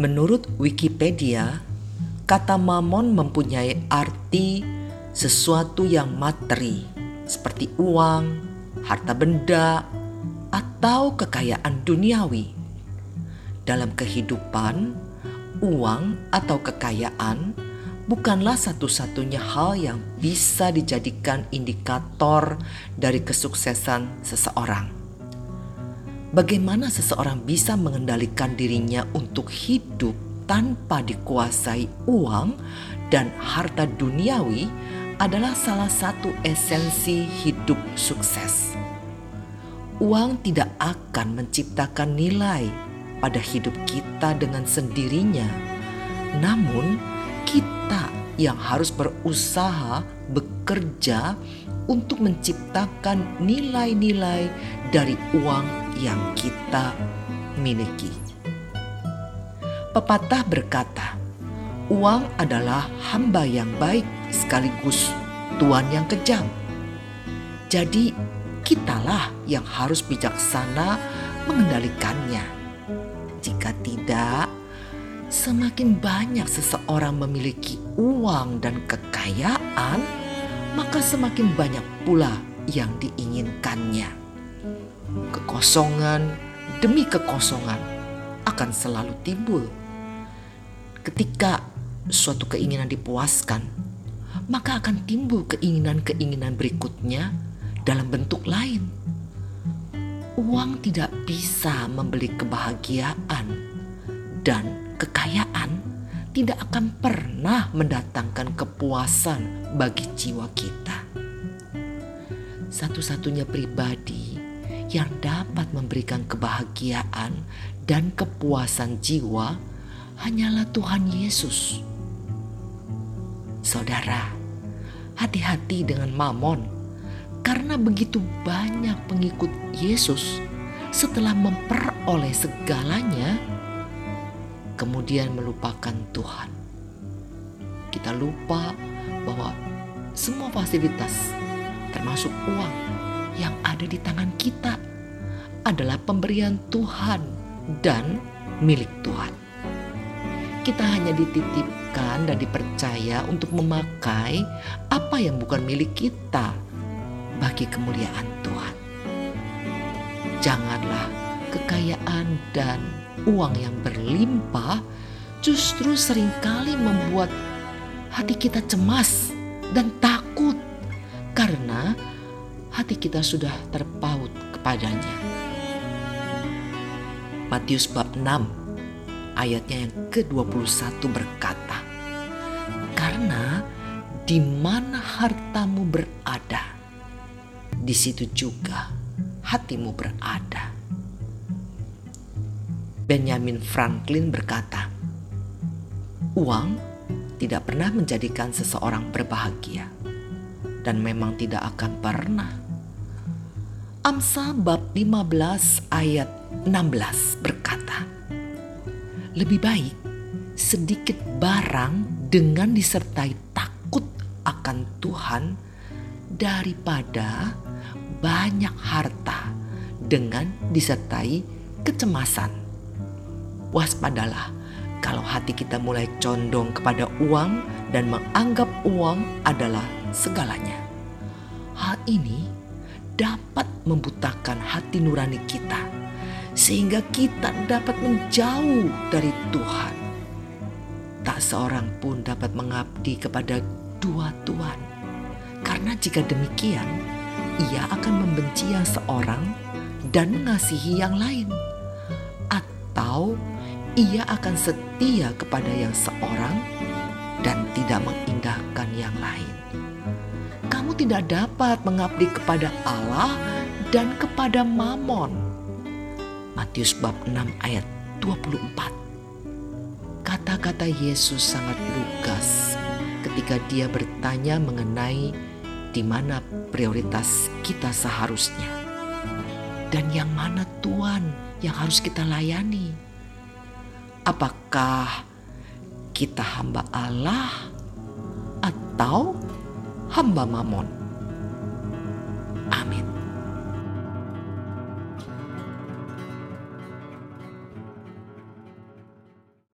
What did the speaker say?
Menurut Wikipedia, kata mamon mempunyai arti sesuatu yang materi, seperti uang, harta benda, atau kekayaan duniawi. Dalam kehidupan, uang atau kekayaan bukanlah satu-satunya hal yang bisa dijadikan indikator dari kesuksesan seseorang bagaimana seseorang bisa mengendalikan dirinya untuk hidup tanpa dikuasai uang dan harta duniawi adalah salah satu esensi hidup sukses. Uang tidak akan menciptakan nilai pada hidup kita dengan sendirinya, namun kita yang harus berusaha bekerja untuk menciptakan nilai-nilai dari uang yang kita miliki. Pepatah berkata, "Uang adalah hamba yang baik sekaligus tuan yang kejam." Jadi, kitalah yang harus bijaksana mengendalikannya. Jika tidak, semakin banyak seseorang memiliki uang dan kekayaan, maka semakin banyak pula yang diinginkannya kekosongan demi kekosongan akan selalu timbul. Ketika suatu keinginan dipuaskan, maka akan timbul keinginan-keinginan berikutnya dalam bentuk lain. Uang tidak bisa membeli kebahagiaan dan kekayaan tidak akan pernah mendatangkan kepuasan bagi jiwa kita. Satu-satunya pribadi yang dapat memberikan kebahagiaan dan kepuasan jiwa hanyalah Tuhan Yesus. Saudara, hati-hati dengan mamon, karena begitu banyak pengikut Yesus setelah memperoleh segalanya, kemudian melupakan Tuhan. Kita lupa bahwa semua fasilitas, termasuk uang, yang ada di tangan kita adalah pemberian Tuhan dan milik Tuhan. Kita hanya dititipkan dan dipercaya untuk memakai apa yang bukan milik kita bagi kemuliaan Tuhan. Janganlah kekayaan dan uang yang berlimpah justru sering kali membuat hati kita cemas dan takut karena hati kita sudah terpaut kepadanya. Matius bab 6 ayatnya yang ke-21 berkata, Karena di mana hartamu berada, di situ juga hatimu berada. Benjamin Franklin berkata, Uang tidak pernah menjadikan seseorang berbahagia dan memang tidak akan pernah. Amsal bab 15 ayat 16 berkata, Lebih baik sedikit barang dengan disertai takut akan Tuhan daripada banyak harta dengan disertai kecemasan. Waspadalah kalau hati kita mulai condong kepada uang dan menganggap uang adalah segalanya. Hal ini dapat membutakan hati nurani kita, sehingga kita dapat menjauh dari Tuhan. Tak seorang pun dapat mengabdi kepada dua Tuhan, karena jika demikian, ia akan membenci yang seorang dan mengasihi yang lain, atau ia akan setia kepada yang seorang dan tidak mengindahkan yang lain kamu tidak dapat mengabdi kepada Allah dan kepada Mamon. Matius bab 6 ayat 24. Kata-kata Yesus sangat lugas ketika dia bertanya mengenai di mana prioritas kita seharusnya. Dan yang mana Tuhan yang harus kita layani? Apakah kita hamba Allah atau hamba mamon.